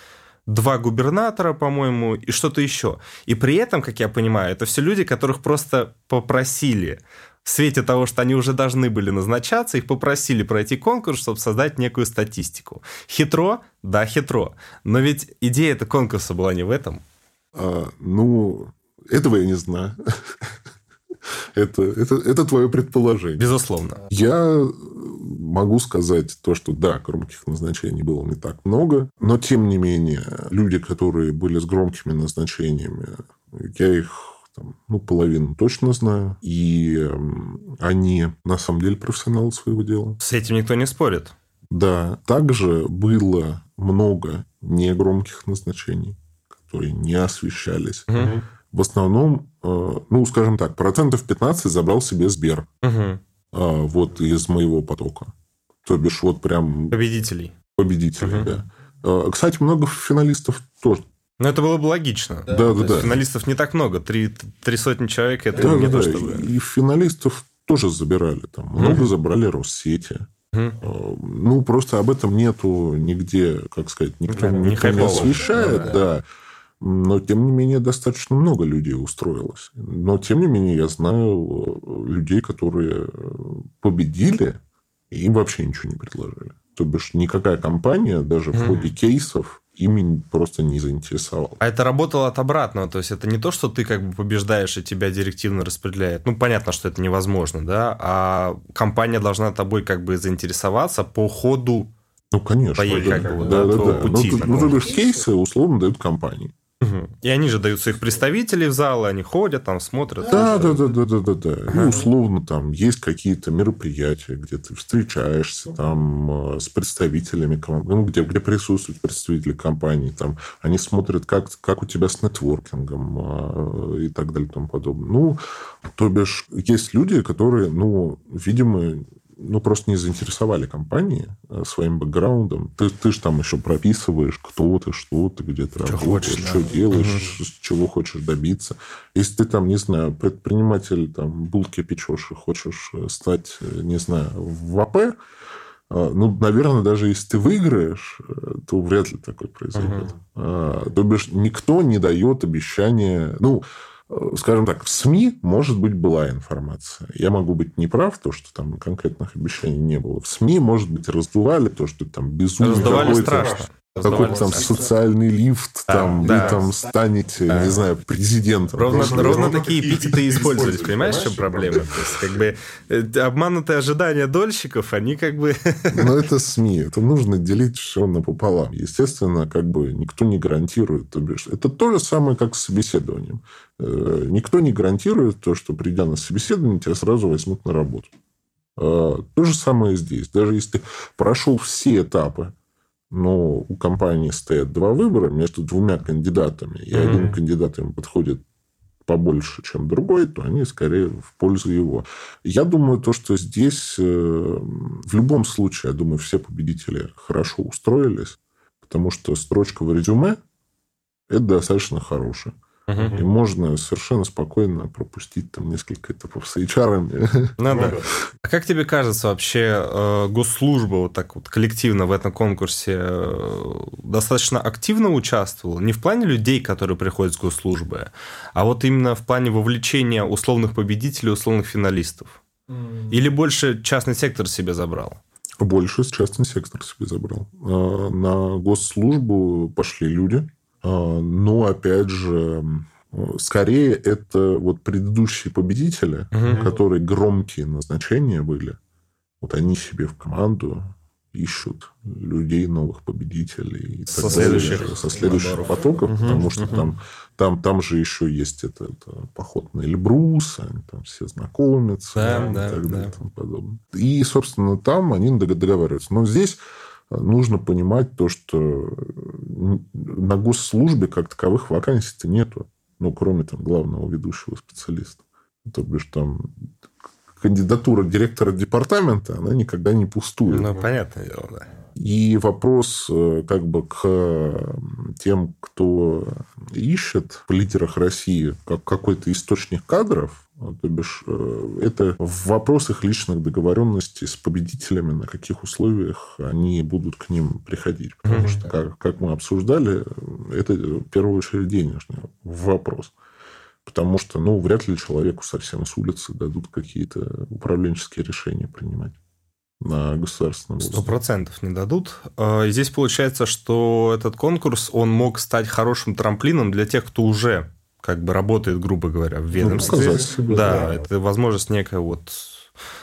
два губернатора, по-моему, и что-то еще. И при этом, как я понимаю, это все люди, которых просто попросили в свете того, что они уже должны были назначаться, их попросили пройти конкурс, чтобы создать некую статистику. Хитро? Да, хитро. Но ведь идея эта конкурса была не в этом. А, ну, этого я не знаю. Это, это, это твое предположение. Безусловно. Я могу сказать то, что да, громких назначений было не так много, но тем не менее люди, которые были с громкими назначениями, я их там, ну, половину точно знаю. И они на самом деле профессионалы своего дела. С этим никто не спорит. Да. Также было много негромких назначений, которые не освещались. Угу. В основном, э, ну, скажем так, процентов 15 забрал себе Сбер. Угу. Вот из моего потока. То бишь, вот прям... Победителей. Победителей, угу. да. А, кстати, много финалистов тоже ну, это было бы логично. Да, да, да. да. Финалистов не так много. Три, три сотни человек это да, не да, то, да. чтобы... И финалистов тоже забирали. Там много mm-hmm. забрали Россети. Mm-hmm. Ну, просто об этом нету нигде, как сказать, никто, да, никто не, не освещает, да. да. Но, тем не менее, достаточно много людей устроилось. Но, тем не менее, я знаю э, людей, которые победили и вообще ничего не предложили. То бишь, никакая компания даже mm-hmm. в ходе кейсов ими просто не заинтересовал. А это работало от обратного, то есть это не то, что ты как бы побеждаешь и тебя директивно распределяет. Ну, понятно, что это невозможно, да, а компания должна тобой как бы заинтересоваться по ходу ну, конечно. Твоей, да, да, да, да, да. Пути, ну, ну, то бишь, кейсы условно дают компании. И они же дают своих представителей в залы, они ходят там, смотрят. Да, да, да, да, да, да, да. Ага. И условно там есть какие-то мероприятия, где ты встречаешься там э, с представителями, ну, где, где присутствуют представители компании, там они смотрят, как, как у тебя с нетворкингом э, и так далее и тому подобное. Ну, то бишь, есть люди, которые, ну, видимо, ну, просто не заинтересовали компании э, своим бэкграундом. Ты, ты же там еще прописываешь, кто ты, что ты, где ты что работаешь, хочешь, что да. делаешь, угу. чего хочешь добиться. Если ты там, не знаю, предприниматель, там, булки печешь и хочешь э, стать, э, не знаю, в АП, ну, наверное, даже если ты выиграешь, то вряд ли такое произойдет. Угу. А, то бишь, никто не дает обещания... Ну, скажем так, в СМИ, может быть, была информация. Я могу быть неправ, то, что там конкретных обещаний не было. В СМИ, может быть, раздували то, что там безумие. Раздували страшно какой-то там социальный лифт, а, там, да. вы там станете, да. не знаю, президентом. Ровно, ровно, ровно такие эпитеты использовались, понимаешь, в чем проблема? То есть, как бы, э, обманутые ожидания дольщиков, они как бы... Но это СМИ, это нужно делить все напополам. Естественно, как бы никто не гарантирует. То бишь, это то же самое, как с собеседованием. Э, никто не гарантирует то, что, придя на собеседование, тебя сразу возьмут на работу. Э, то же самое здесь. Даже если ты прошел все этапы но у компании стоят два выбора между двумя кандидатами, и mm-hmm. один кандидат им подходит побольше, чем другой, то они скорее в пользу его. Я думаю, то, что здесь э, в любом случае, я думаю, все победители хорошо устроились, потому что строчка в резюме – это достаточно хорошая. Угу. И можно совершенно спокойно пропустить там несколько этапов с HR. Ну, да. А как тебе кажется, вообще э, госслужба вот так вот коллективно в этом конкурсе э, достаточно активно участвовала? Не в плане людей, которые приходят с госслужбы, а вот именно в плане вовлечения условных победителей, условных финалистов? Или больше частный сектор себе забрал? Больше частный сектор себе забрал. А, на госслужбу пошли люди, но, опять же, скорее это вот предыдущие победители, угу. которые громкие назначения были. Вот они себе в команду ищут людей, новых победителей. И со так следующих, далее, со следующих потоков, угу, потому что угу. там, там, там же еще есть это, это поход на Эльбрус, они там все знакомятся да, и да, так далее да. и тому подобное. И, собственно, там они договариваются. Но здесь нужно понимать то, что на госслужбе как таковых вакансий-то нету. Ну, кроме там главного ведущего специалиста. То бишь там кандидатура директора департамента, она никогда не пустует. Ну, понятное дело, да. И вопрос э, как бы к тем, кто ищет в лидерах России как какой-то источник кадров, то бишь, э, это в вопросах личных договоренностей с победителями, на каких условиях они будут к ним приходить. Потому mm-hmm. что, как, как мы обсуждали, это в первую очередь денежный вопрос. Потому что, ну, вряд ли человеку совсем с улицы дадут какие-то управленческие решения принимать на государственном Сто процентов не дадут. А, и здесь получается, что этот конкурс, он мог стать хорошим трамплином для тех, кто уже как бы работает, грубо говоря, в ну, ведомстве. Ну, себе, да, да, это возможность некая вот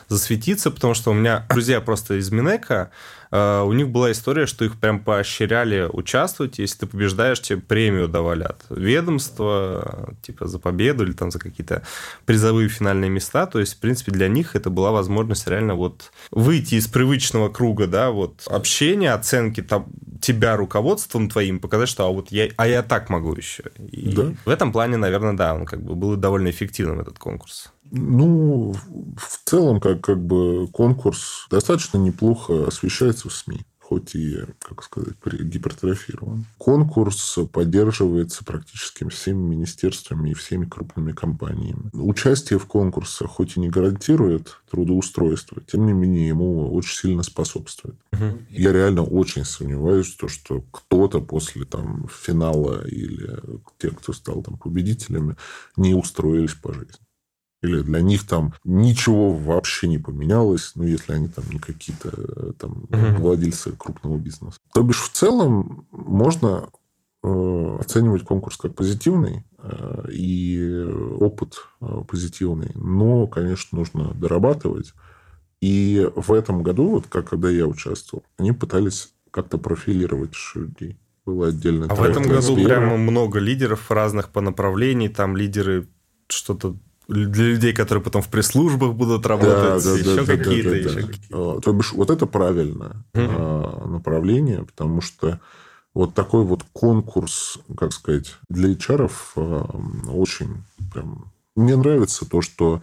засветиться, потому что у меня друзья просто из Минека, э, у них была история, что их прям поощряли участвовать, если ты побеждаешь, тебе премию давалят. Ведомство, типа за победу или там за какие-то призовые финальные места, то есть, в принципе, для них это была возможность реально вот выйти из привычного круга, да, вот общения, оценки там, тебя руководством твоим, показать, что а вот я, а я так могу еще. И да. в этом плане, наверное, да, он как бы был довольно эффективным, этот конкурс. Ну, в целом, как, как бы конкурс достаточно неплохо освещается в СМИ хоть и, как сказать, гипертрофирован. Конкурс поддерживается практически всеми министерствами и всеми крупными компаниями. Участие в конкурсах хоть и не гарантирует трудоустройство, тем не менее ему очень сильно способствует. Угу. Я реально очень сомневаюсь, то, что кто-то после там, финала или те, кто стал там, победителями, не устроились по жизни или для них там ничего вообще не поменялось, ну, если они там не какие-то э, там угу. владельцы крупного бизнеса. То бишь, в целом можно э, оценивать конкурс как позитивный э, и опыт э, позитивный, но, конечно, нужно дорабатывать. И в этом году, вот как когда я участвовал, они пытались как-то профилировать людей. Было отдельно. А в этом году прямо много лидеров разных по направлению, там лидеры что-то для людей, которые потом в пресс-службах будут работать, да, еще да, какие-то. Да, да, еще да. То бишь, вот это правильное угу. направление, потому что вот такой вот конкурс, как сказать, для HR а, очень прям... Мне нравится то, что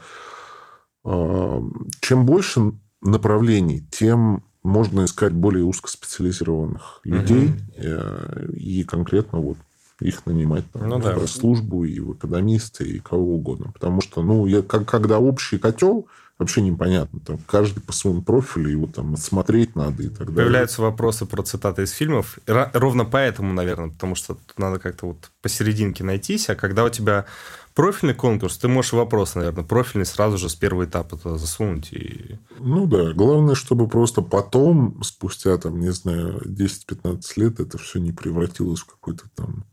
а, чем больше направлений, тем можно искать более узкоспециализированных людей угу. и конкретно вот их нанимать там, ну, да. службу и в экономисты, и кого угодно. Потому что, ну, я, как, когда общий котел, вообще непонятно. Там каждый по своему профилю, его там смотреть надо и так далее. Появляются вопросы про цитаты из фильмов. Ровно поэтому, наверное, потому что надо как-то вот посерединке найтись, а когда у тебя профильный конкурс, ты можешь вопрос, наверное, профильный сразу же с первого этапа туда засунуть. И... Ну да, главное, чтобы просто потом, спустя, там, не знаю, 10-15 лет, это все не превратилось в какой-то там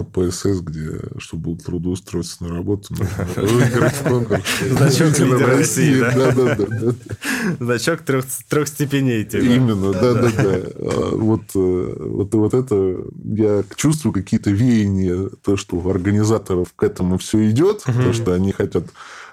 КПСС, где, чтобы трудоустроиться на работу, выиграть конкурс. Значок лидера России, да? Да, да, да. Значок трех, трех степеней. Типа. Именно, да, да, да. А вот, э, вот, вот это я чувствую какие-то веяния, то, что у организаторов к этому все идет, то, что они хотят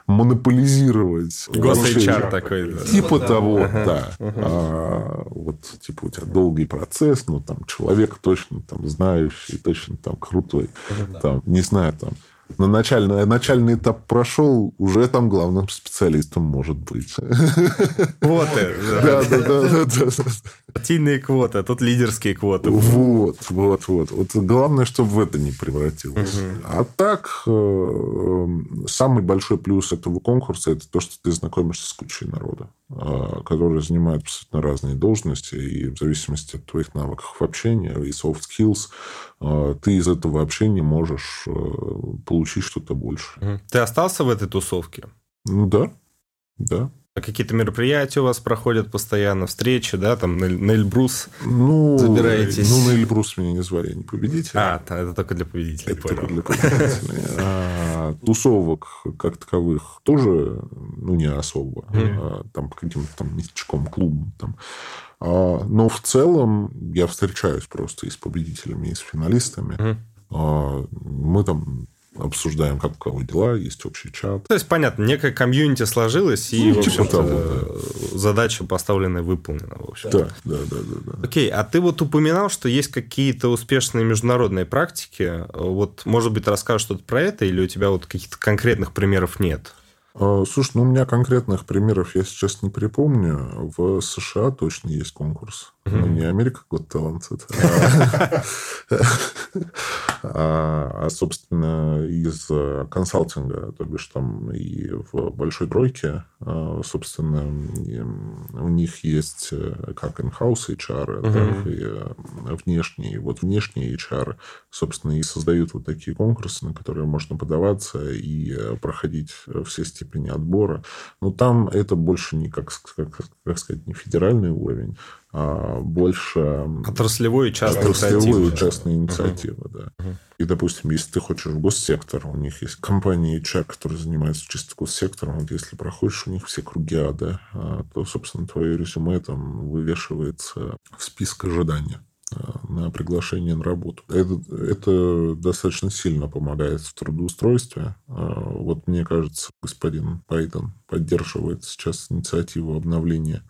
монополизировать. Гос-HR такой. Да. Типа да. того, ага. да. Ага. А, вот, типа, у тебя долгий процесс, ну, там, человек точно там знающий, точно там крутой. Ага. Там, не знаю, там, на начальный, начальный этап прошел, уже там главным специалистом может быть. Квоты. Да, да, да. да, Партийные квоты, а тут лидерские квоты. Вот, вот, вот. Вот главное, чтобы в это не превратилось. А так, э, самый большой плюс этого конкурса это то, что ты знакомишься с кучей народа, э, которые занимают абсолютно разные должности, и в зависимости от твоих навыков общения и soft skills, ты из этого общения можешь получить что-то больше. Ты остался в этой тусовке? Ну да, да. А какие-то мероприятия у вас проходят постоянно, встречи, да, там на Эльбрус ну, забираетесь? Ну, на Эльбрус меня не звали, не победитель. А, это только для победителей, это понял. Только для победителей. А, тусовок как таковых тоже, ну, не особо. А, там по каким-то там местечком, клубам там. А, но в целом я встречаюсь просто и с победителями, и с финалистами. Мы там обсуждаем, как у кого дела, есть общий чат. То есть, понятно, некая комьюнити сложилась, и, ну, типа того, да. задача поставленная выполнена, в общем. Да, да, да, да, да. Окей, а ты вот упоминал, что есть какие-то успешные международные практики. Вот, может быть, расскажешь что-то про это, или у тебя вот каких-то конкретных примеров нет? А, слушай, ну у меня конкретных примеров я сейчас не припомню. В США точно есть конкурс Ну, не Америка Got Talent, а, а, собственно, из консалтинга, то бишь там и в большой тройке, а, собственно, у них есть э, как in-house HR, так и э, внешние. Вот внешние HR, собственно, и создают вот такие конкурсы, на которые можно подаваться и э, проходить все степени отбора. Но там это больше не, как, как, как сказать, не федеральный уровень, а больше... Отраслевой и частной Отраслевой и частной инициативы, uh-huh. да. Uh-huh. И, допустим, если ты хочешь в госсектор, у них есть компании HR, которые занимаются чисто госсектором, вот если проходишь у них все круги ада, а, то, собственно, твое резюме там вывешивается в список ожидания а, на приглашение на работу. Это, это достаточно сильно помогает в трудоустройстве. А, вот мне кажется, господин Байден поддерживает сейчас инициативу обновления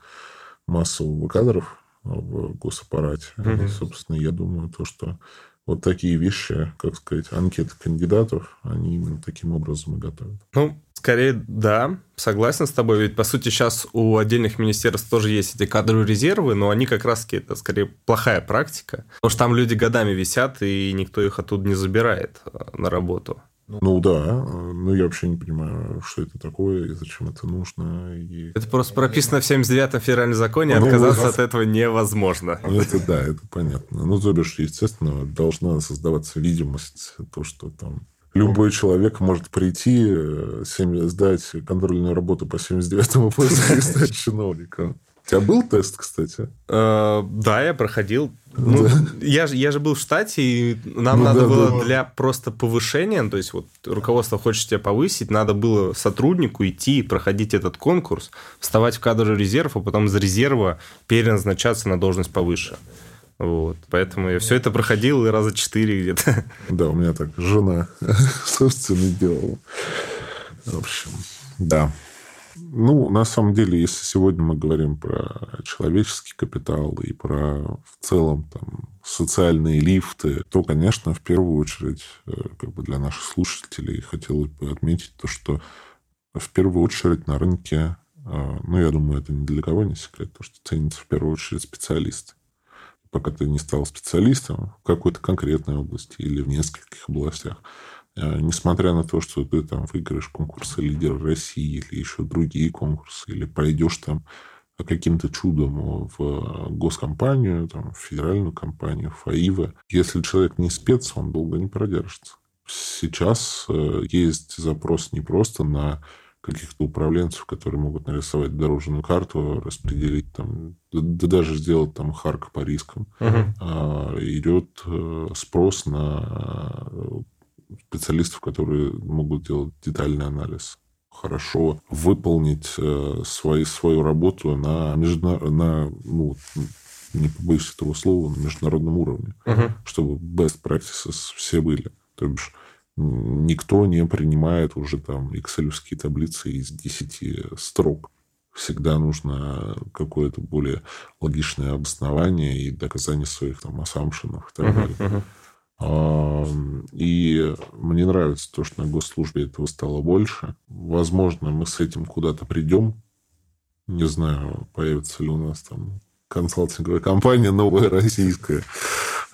массового кадров в госаппарате. Угу. И, собственно, я думаю, то, что вот такие вещи, как сказать, анкеты кандидатов, они именно таким образом и готовят. Ну, скорее, да, согласен с тобой. Ведь, по сути, сейчас у отдельных министерств тоже есть эти кадровые резервы, но они как раз это скорее плохая практика. Потому что там люди годами висят, и никто их оттуда не забирает а, на работу. Ну, ну да, ну я вообще не понимаю, что это такое и зачем это нужно. И... Это просто прописано в 79-м федеральном законе, ну, отказаться раз... от этого невозможно. Ну, это да, это понятно. Ну, то бишь, естественно, должна создаваться видимость, то, что там Любой человек может прийти, 7, сдать контрольную работу по 79-му и стать чиновником. У тебя был тест, кстати? Э, да, я проходил. Ну, я, же, я же был в штате, и нам ну, надо да, было да. для просто повышения, то есть вот руководство хочет тебя повысить, надо было сотруднику идти, проходить этот конкурс, вставать в кадровый резерв, а потом из резерва переназначаться на должность повыше. Вот. Поэтому я все это проходил и раза четыре где-то. Да, у меня так жена, собственно, делала. В общем, да. Ну, на самом деле, если сегодня мы говорим про человеческий капитал и про в целом там, социальные лифты, то, конечно, в первую очередь, э, как бы для наших слушателей хотелось бы отметить то, что в первую очередь на рынке, э, ну, я думаю, это ни для кого не секрет, то, что ценится в первую очередь специалист. Пока ты не стал специалистом в какой-то конкретной области или в нескольких областях, несмотря на то, что ты там выиграешь конкурсы лидера России или еще другие конкурсы, или пройдешь там каким-то чудом в госкомпанию, там, в федеральную компанию, в ФАИВа, если человек не спец, он долго не продержится. Сейчас э, есть запрос не просто на каких-то управленцев, которые могут нарисовать дорожную карту, распределить там, да, да даже сделать там харк по рискам. Угу. А, идет э, спрос на специалистов, которые могут делать детальный анализ хорошо выполнить э, свои, свою работу на, международ... на ну, не побоюсь этого слова, на международном уровне, uh-huh. чтобы best practices все были. То бишь, никто не принимает уже там excel таблицы из 10 строк. Всегда нужно какое-то более логичное обоснование и доказание своих там ассампшенов и так uh-huh, далее. Uh-huh. И мне нравится то, что на госслужбе этого стало больше. Возможно, мы с этим куда-то придем. Не знаю, появится ли у нас там консалтинговая компания новая российская,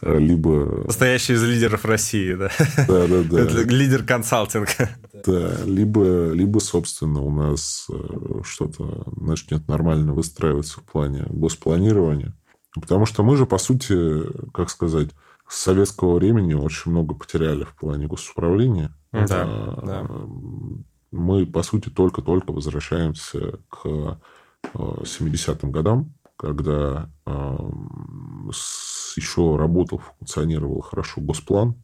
либо... Настоящий из лидеров России, да? Да, да, да. Это лидер консалтинга. Да, либо, либо, собственно, у нас э, что-то начнет нормально выстраиваться в плане госпланирования. Потому что мы же, по сути, как сказать, с советского времени очень много потеряли в плане госуправления. Да, а, да. Мы, по сути, только-только возвращаемся к 70-м а, годам, когда а, еще работал, функционировал хорошо госплан.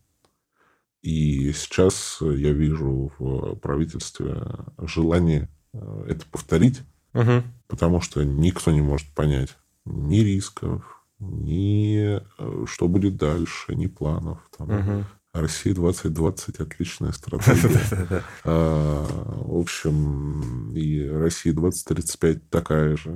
И сейчас я вижу в правительстве желание а, это повторить, угу. потому что никто не может понять ни рисков, ни э, что будет дальше, ни планов. Там. Угу. Россия 2020 отличная стратегия. А, в общем, и Россия 2035 такая же,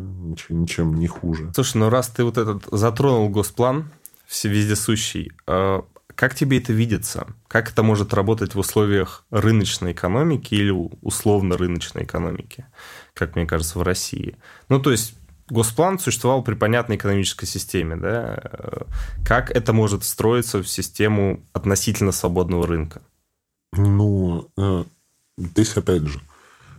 ничем не хуже. Слушай, ну раз ты вот этот затронул госплан, все вездесущий, а как тебе это видится? Как это может работать в условиях рыночной экономики или условно рыночной экономики, как мне кажется, в России? Ну, то есть Госплан существовал при понятной экономической системе, да? Как это может встроиться в систему относительно свободного рынка? Ну, э, здесь опять же,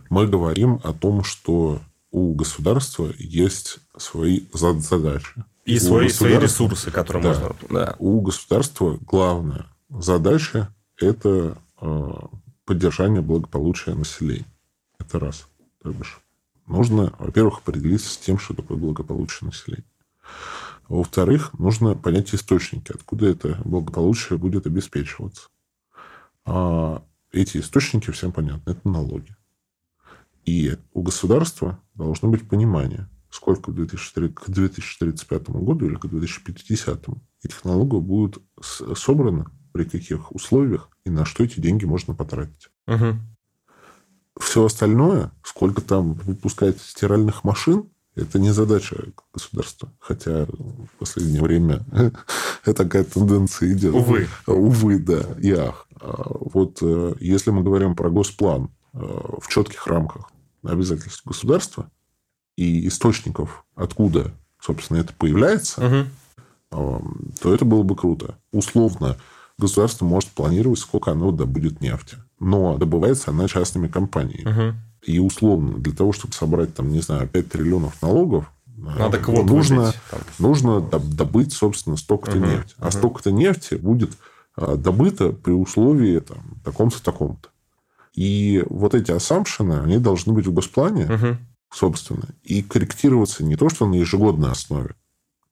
мы говорим о том, что у государства есть свои задачи. И свои, свои ресурсы, которые да, можно... Да. У государства главная задача – это э, поддержание благополучия населения. Это раз. То бишь, нужно, во-первых, определиться с тем, что такое благополучие населения. Во-вторых, нужно понять источники, откуда это благополучие будет обеспечиваться. А эти источники всем понятны. Это налоги. И у государства должно быть понимание, сколько к 2035 году или к 2050 этих налогов будет собрано, при каких условиях и на что эти деньги можно потратить. Угу. Все остальное, сколько там выпускать стиральных машин, это не задача государства. Хотя в последнее время такая тенденция идет. Увы. Увы, да. И ах. А вот э, если мы говорим про госплан э, в четких рамках обязательств государства и источников, откуда, собственно, это появляется, угу. то это было бы круто. Условно, государство может планировать, сколько оно добудет нефти. Но добывается она частными компаниями. Угу. И условно, для того, чтобы собрать, там, не знаю, 5 триллионов налогов, надо квоту нужно, выбить, нужно добыть, собственно, столько-то угу, нефти. А угу. столько-то нефти будет а, добыто при условии там, таком-то, таком-то. И вот эти ассампшены, они должны быть в госплане, угу. собственно, и корректироваться не то, что на ежегодной основе,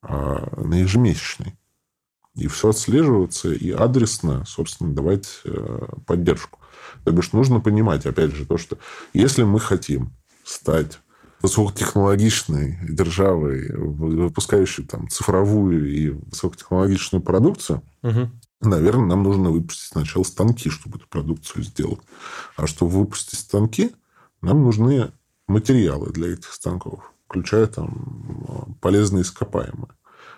а на ежемесячной. И все отслеживаться и адресно, собственно, давать э, поддержку. То бишь, нужно понимать, опять же, то, что если мы хотим стать высокотехнологичной державой, выпускающей там цифровую и высокотехнологичную продукцию, угу. наверное, нам нужно выпустить сначала станки, чтобы эту продукцию сделать. А чтобы выпустить станки, нам нужны материалы для этих станков, включая там полезные ископаемые.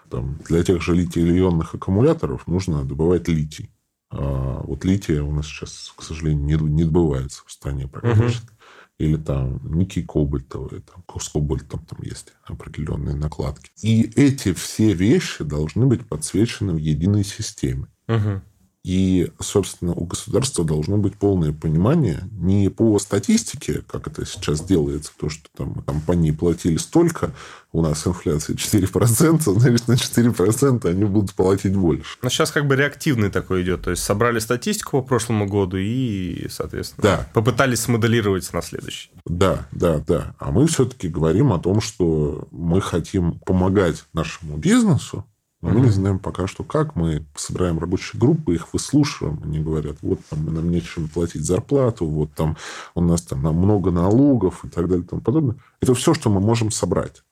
Там, для тех же литий-ионных аккумуляторов нужно добывать литий. А вот лития у нас сейчас, к сожалению, не, не добывается в стране практически. Угу. Или там никель кобальтовые, там, с кобальтом там есть определенные накладки. И эти все вещи должны быть подсвечены в единой системе. Угу. И, собственно, у государства должно быть полное понимание не по статистике, как это сейчас делается, то, что там компании платили столько, у нас инфляция 4%, значит, на 4% они будут платить больше. Но сейчас как бы реактивный такой идет. То есть, собрали статистику по прошлому году и, соответственно, да. попытались смоделировать на следующий. Да, да, да. А мы все-таки говорим о том, что мы хотим помогать нашему бизнесу, но мы не знаем пока что как. Мы собираем рабочие группы, их выслушиваем. Они говорят, вот там нам нечем платить зарплату, вот там у нас там много налогов и так далее и тому подобное. Это все, что мы можем собрать.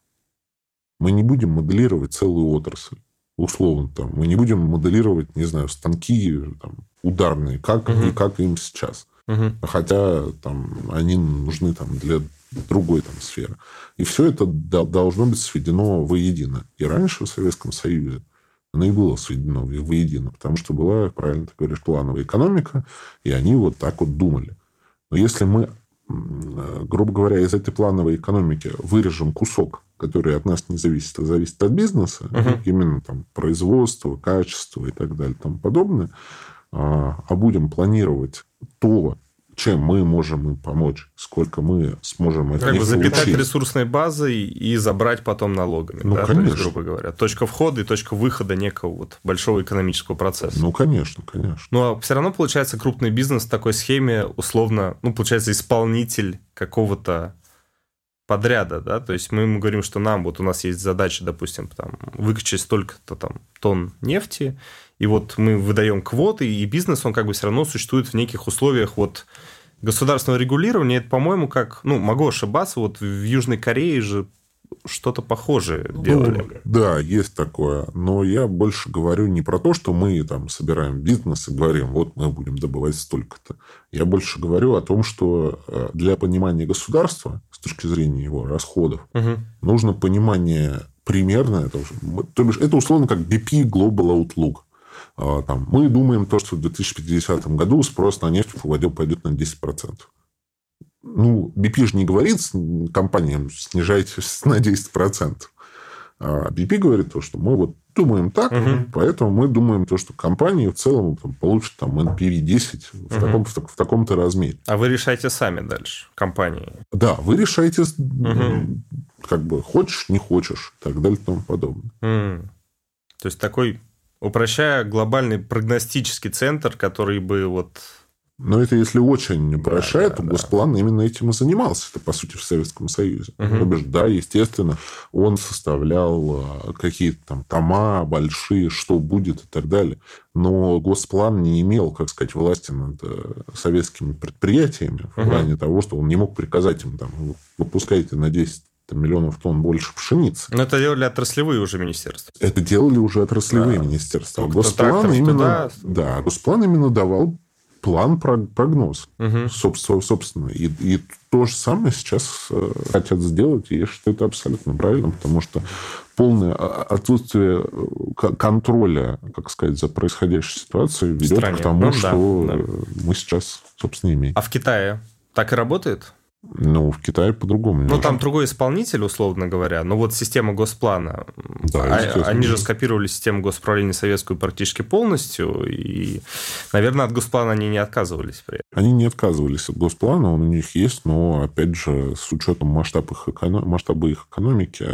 Мы не будем моделировать целую отрасль. Условно там. Мы не будем моделировать, не знаю, станки там, ударные, как угу. и как им сейчас. Угу. Хотя там они нужны там для другой там сферы. И все это должно быть сведено воедино. И раньше в Советском Союзе оно и было сведено воедино, потому что была, правильно ты говоришь, плановая экономика, и они вот так вот думали. Но если мы, грубо говоря, из этой плановой экономики вырежем кусок, который от нас не зависит, а зависит от бизнеса, uh-huh. именно там производство, качество и так далее, и тому подобное, а, а будем планировать то, чем мы можем им помочь, сколько мы сможем это Как бы запитать получить. ресурсной базой и забрать потом налогами. Ну, да? конечно. То есть, грубо говоря. Точка входа и точка выхода некого вот большого экономического процесса. Ну, конечно, конечно. Но все равно, получается, крупный бизнес в такой схеме условно, ну, получается, исполнитель какого-то подряда, да, то есть мы ему говорим, что нам, вот у нас есть задача, допустим, там, выкачать столько-то там тонн нефти, и вот мы выдаем квоты, и бизнес, он как бы все равно существует в неких условиях вот государственного регулирования. Это, по-моему, как, ну, могу ошибаться, вот в Южной Корее же что-то похожее ну, делали. Да, есть такое. Но я больше говорю не про то, что мы там собираем бизнес и говорим, вот мы будем добывать столько-то. Я больше говорю о том, что э, для понимания государства с точки зрения его расходов угу. нужно понимание примерно, это, то бишь, это условно как BP Global Outlook. А, там, мы думаем, то, что в 2050 году спрос на нефть пойдет, пойдет на 10%. Ну, BP же не говорит компаниям, снижайте на 10%. А BP говорит то, что мы вот думаем так, угу. поэтому мы думаем то, что компании в целом там, получат там NPV 10 угу. в, таком, в, в таком-то размере. А вы решаете сами дальше, компании? Да, вы решаете, угу. как бы, хочешь, не хочешь, и так далее и тому подобное. Угу. То есть, такой, упрощая, глобальный прогностический центр, который бы вот но это если очень упрощает, да, то да, Госплан да. именно этим и занимался. Это, по сути, в Советском Союзе. Угу. Да, естественно, он составлял а, какие-то там тома большие, что будет и так далее. Но Госплан не имел, как сказать, власти над э, советскими предприятиями в плане того, что он не мог приказать им там, выпускайте на 10 миллионов тонн больше пшеницы. Но это делали отраслевые уже министерства. Это делали уже отраслевые да. министерства. Госплан именно, туда... да, Госплан именно давал план, прогноз, угу. собственно. собственно. И, и то же самое сейчас э, хотят сделать, и я считаю это абсолютно правильно, потому что полное отсутствие э, контроля, как сказать, за происходящей ситуацией ведет к тому, ну, что да, да. мы сейчас, собственно, имеем. А в Китае так и работает? Ну, в Китае по-другому. Ну, там другой исполнитель, условно говоря. Но вот система госплана. Да, а, они же скопировали систему госправления советскую практически полностью. И, наверное, от госплана они не отказывались. При этом. Они не отказывались от госплана, он у них есть. Но, опять же, с учетом масштаба их, эконом... масштаба их экономики,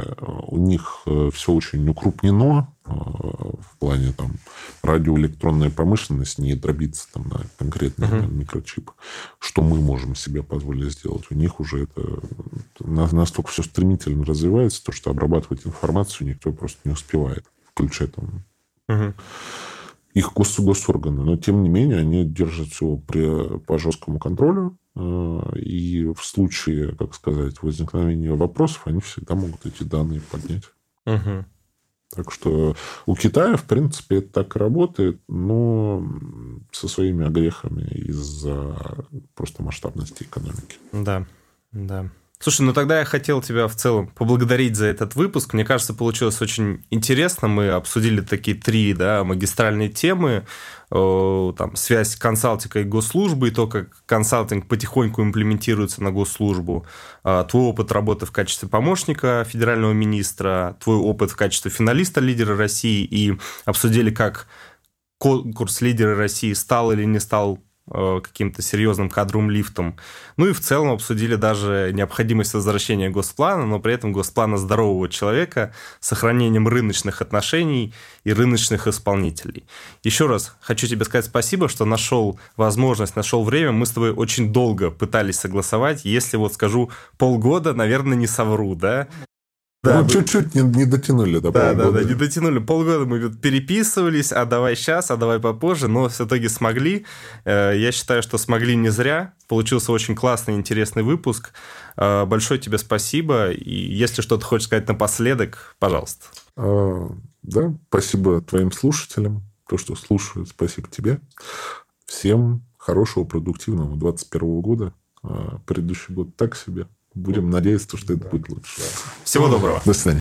у них э, все очень укрупнено в плане там радиоэлектронная промышленность не дробится там на конкретные uh-huh. микрочипы. Что мы можем себе позволить сделать? У них уже это настолько все стремительно развивается, то, что обрабатывать информацию никто просто не успевает, включая там uh-huh. их гос- госорганы. Но, тем не менее, они держат все при, по жесткому контролю. Э, и в случае, как сказать, возникновения вопросов, они всегда могут эти данные поднять. Uh-huh. Так что у Китая, в принципе, это так работает, но со своими огрехами из-за просто масштабности экономики. Да, да. Слушай, ну тогда я хотел тебя в целом поблагодарить за этот выпуск. Мне кажется, получилось очень интересно. Мы обсудили такие три да, магистральные темы. Там, связь консалтинга и госслужбы, и то, как консалтинг потихоньку имплементируется на госслужбу. А, твой опыт работы в качестве помощника федерального министра, твой опыт в качестве финалиста лидера России. И обсудили, как конкурс лидера России стал или не стал Э, каким-то серьезным кадровым лифтом. Ну и в целом обсудили даже необходимость возвращения госплана, но при этом госплана здорового человека с сохранением рыночных отношений и рыночных исполнителей. Еще раз хочу тебе сказать спасибо, что нашел возможность, нашел время. Мы с тобой очень долго пытались согласовать. Если вот скажу полгода, наверное, не совру, да? Да, ну, чуть-чуть не, не дотянули до да, полгода. Да, да, не дотянули. Полгода мы переписывались, а давай сейчас, а давай попозже, но в итоге смогли. Э, я считаю, что смогли не зря. Получился очень классный, интересный выпуск. Э, большое тебе спасибо. И если что-то хочешь сказать напоследок, пожалуйста. А, да, спасибо твоим слушателям, то, что слушают. Спасибо тебе. Всем хорошего, продуктивного 21 года. А, предыдущий год так себе. Будем надеяться, что это будет лучше. Всего доброго. До свидания.